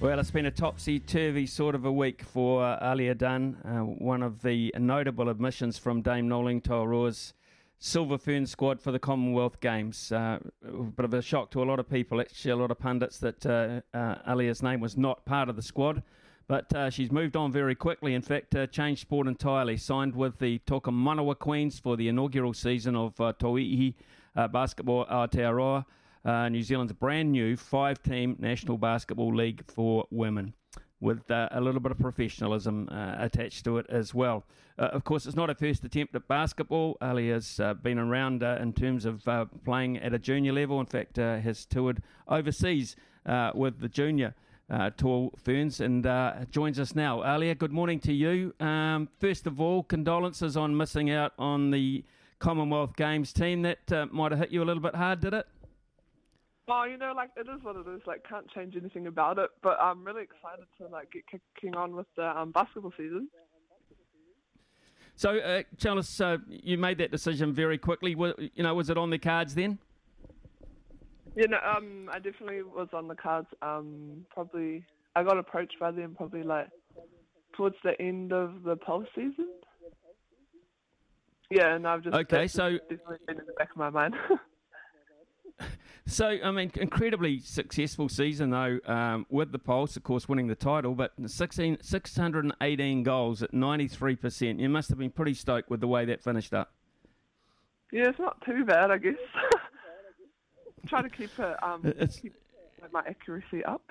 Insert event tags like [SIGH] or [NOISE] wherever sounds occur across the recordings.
Well, it's been a topsy turvy sort of a week for uh, Aliyah Dunn, uh, one of the notable admissions from Dame Noeline Taurua's Silver Fern squad for the Commonwealth Games. Uh, a bit of a shock to a lot of people, actually, a lot of pundits, that uh, uh, Aliyah's name was not part of the squad. But uh, she's moved on very quickly. In fact, uh, changed sport entirely. Signed with the Tokomanawa Queens for the inaugural season of uh, Tauihi Basketball Aotearoa uh, New Zealand's brand new five team National Basketball League for women. With uh, a little bit of professionalism uh, attached to it as well. Uh, of course, it's not her first attempt at basketball. Ali has uh, been around uh, in terms of playing at a junior level. In fact, has toured overseas with the junior Tall Ferns and joins us now. Aliyah, good morning to you. Um, first of all, condolences on missing out on the Commonwealth Games team. That might have hit you a little bit hard, did it? Oh, you know, like it is what it is. Like, can't change anything about it. But I'm really excited to like get kicking on with the um, basketball season. So, uh, us, uh, you made that decision very quickly. You know, was it on the cards then? Yeah, no, um, I definitely was on the cards. Um, probably, I got approached by them probably like towards the end of the Pulse season. Yeah, and I've just okay. So definitely been in the back of my mind. [LAUGHS] So, I mean, incredibly successful season, though, um, with the Pulse, of course, winning the title, but 16, 618 goals at 93%. You must have been pretty stoked with the way that finished up. Yeah, it's not too bad, I guess. [LAUGHS] Try to keep it, um, keep my accuracy up.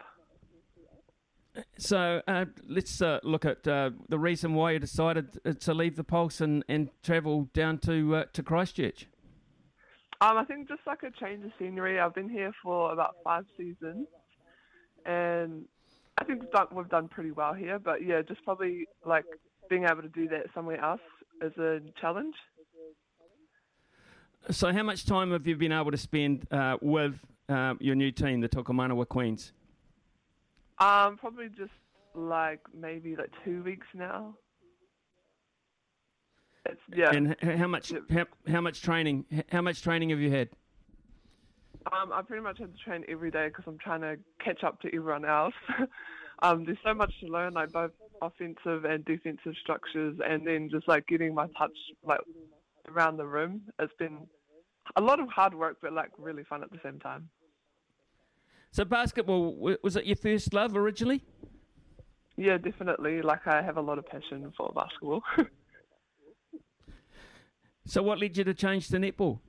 So uh, let's uh, look at uh, the reason why you decided uh, to leave the Pulse and, and travel down to uh, to Christchurch. Um, I think just like a change of scenery. I've been here for about five seasons, and I think we've done, we've done pretty well here. But yeah, just probably like being able to do that somewhere else is a challenge. So, how much time have you been able to spend uh, with uh, your new team, the Tokomanawa Queens? Um, probably just like maybe like two weeks now. Yeah. And how much how, how much training how much training have you had? Um, I pretty much had to train every day because I'm trying to catch up to everyone else. [LAUGHS] um, there's so much to learn, like both offensive and defensive structures, and then just like getting my touch like around the room. It's been a lot of hard work, but like really fun at the same time. So basketball was it your first love originally? Yeah, definitely. Like I have a lot of passion for basketball. [LAUGHS] So, what led you to change to netball?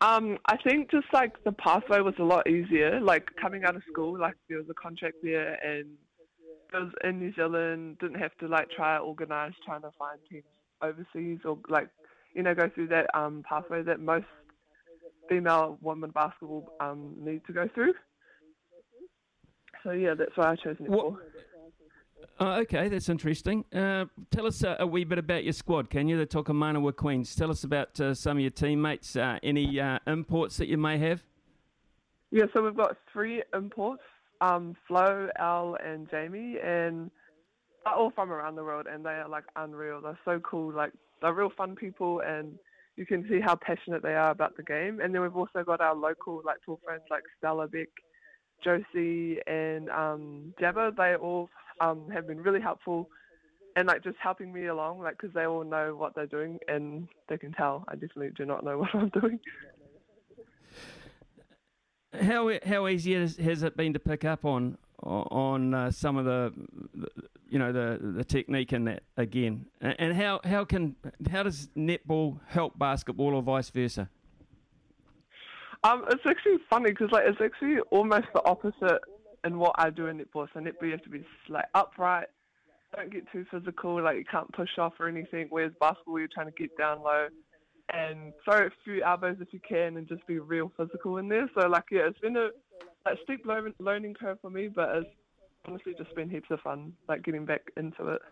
Um, I think just like the pathway was a lot easier. Like coming out of school, like there was a contract there, and it was in New Zealand. Didn't have to like try organize trying to find teams overseas or like you know go through that um, pathway that most female women basketball um, need to go through. So yeah, that's why I chose netball. What, Oh, okay, that's interesting. Uh, tell us uh, a wee bit about your squad, can you? The Tokomanawa Queens. Tell us about uh, some of your teammates. Uh, any uh, imports that you may have? Yeah, so we've got three imports: um, Flo, Al, and Jamie, and they're all from around the world, and they are like unreal. They're so cool. Like they're real fun people, and you can see how passionate they are about the game. And then we've also got our local like Tall Ferns like Stella Beck Josie and um, Jabba, they all um, have been really helpful and like just helping me along, like because they all know what they're doing and they can tell I definitely do not know [LAUGHS] what I'm doing. How how easy has, has it been to pick up on on uh, some of the, you know the the technique in that again, and how how can how does netball help basketball or vice versa? Um, it's actually funny because like it's actually almost the opposite in what I do in netball. So netball you have to be like upright, don't get too physical, like you can't push off or anything. Whereas basketball you're trying to get down low and throw a few elbows if you can and just be real physical in there. So like yeah, it's been a, a steep learning curve for me, but it's honestly just been heaps of fun, like getting back into it.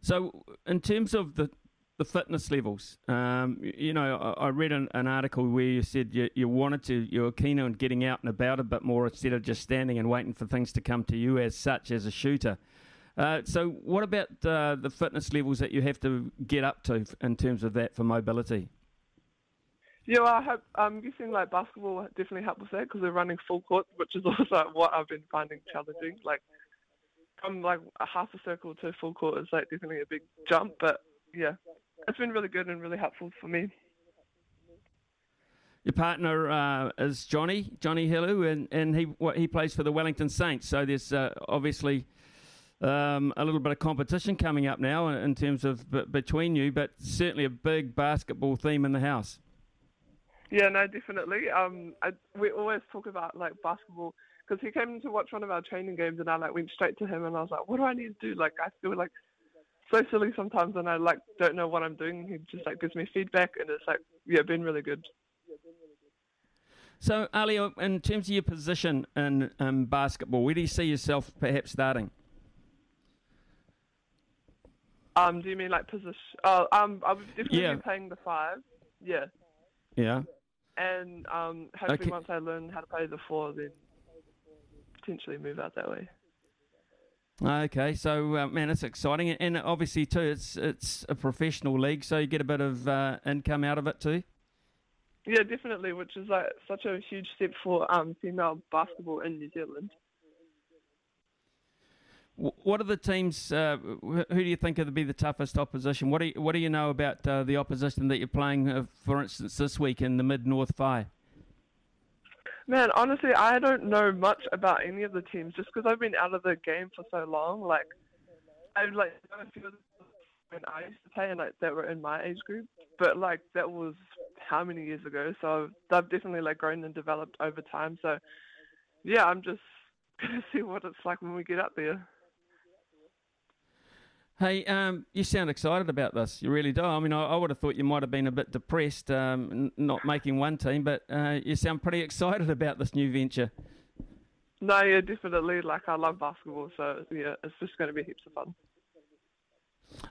So in terms of the the fitness levels. Um, you know, I, I read an, an, article where you said you, you wanted to, you were keen on getting out and about a bit more instead of just standing and waiting for things to come to you as such as a shooter. Uh, so, what about uh, the fitness levels that you have to get up to in terms of that for mobility? Yeah, well, I hope I'm guessing like basketball definitely help with that because we're running full court, which is [LAUGHS] also what I've been finding challenging. Like from like a half a circle to full court is like definitely a big jump, but yeah, it's been really good and really helpful for me. Your partner uh, is Johnny Johnny Hillu, and, and he what, he plays for the Wellington Saints. So there's uh, obviously um, a little bit of competition coming up now in terms of b- between you, but certainly a big basketball theme in the house. Yeah, no, definitely. Um, I, we always talk about like basketball because he came to watch one of our training games, and I like went straight to him, and I was like, "What do I need to do?" Like, I feel like so silly sometimes, and I like don't know what I'm doing. He just like gives me feedback, and it's like yeah, been really good. So, Ali, in terms of your position in um, basketball, where do you see yourself perhaps starting? Um, do you mean like position? Oh, um, I would definitely yeah. be playing the five. Yeah. Yeah. And um, hopefully okay. once I learn how to play the four, then potentially move out that way. Okay, so uh, man, it's exciting, and obviously too, it's it's a professional league, so you get a bit of uh, income out of it too. Yeah, definitely, which is like such a huge step for um, female basketball in New Zealand. What are the teams? Uh, who do you think would be the toughest opposition? What do you, what do you know about uh, the opposition that you're playing, uh, for instance, this week in the Mid North Fire? Man, honestly, I don't know much about any of the teams just because I've been out of the game for so long. Like, I've like a few of when I used to play and like that were in my age group, but like that was how many years ago? So I've definitely like grown and developed over time. So yeah, I'm just [LAUGHS] gonna see what it's like when we get up there. Hey, um, you sound excited about this. You really do. I mean, I, I would have thought you might have been a bit depressed um, n- not making one team, but uh, you sound pretty [LAUGHS] excited about this new venture. No, yeah, definitely. Like, I love basketball, so yeah, it's just going to be heaps of fun.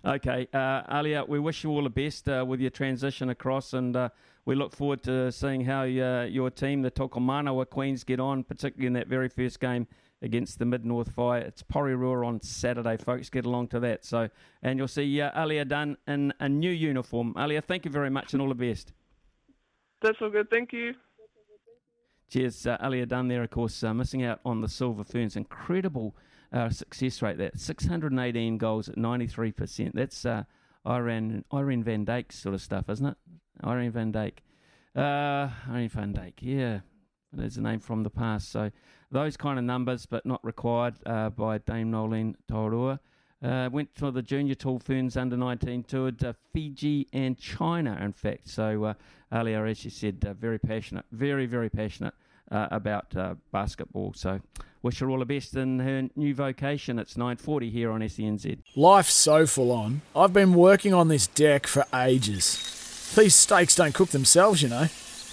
Okay, uh, Aliyah, we wish you all the best uh, with your transition across, and uh, we look forward to seeing how uh, your team, the Tokomanawa Queens, get on, particularly in that very first game against the Mid North Fire. It's Porirua on Saturday, folks. Get along to that. So, and you'll see uh, Aliyah Dunn in a new uniform. Aliyah, thank you very much and all the best. That's all good. Thank you. Cheers, uh, Aliyah Dunn there, of course, uh, missing out on the Silver Ferns. Incredible uh, success rate that 618 goals at 93%. That's uh, Irene, Irene Van Dyk sort of stuff, isn't it? Irene Van Dyk. Uh, Irene Van Dyk, yeah. There's a name from the past. So those kind of numbers, but not required uh, by Dame Noeline Taurua. Uh, went for the Junior Tall Ferns under 19 tour to Fiji and China, in fact. So, uh, earlier, as you said, uh, very passionate, very, very passionate uh, about uh, basketball. So, wish her all the best in her new vocation. It's 9.40 here on SENZ. Life's so full on. I've been working on this deck for ages. These steaks don't cook themselves, you know.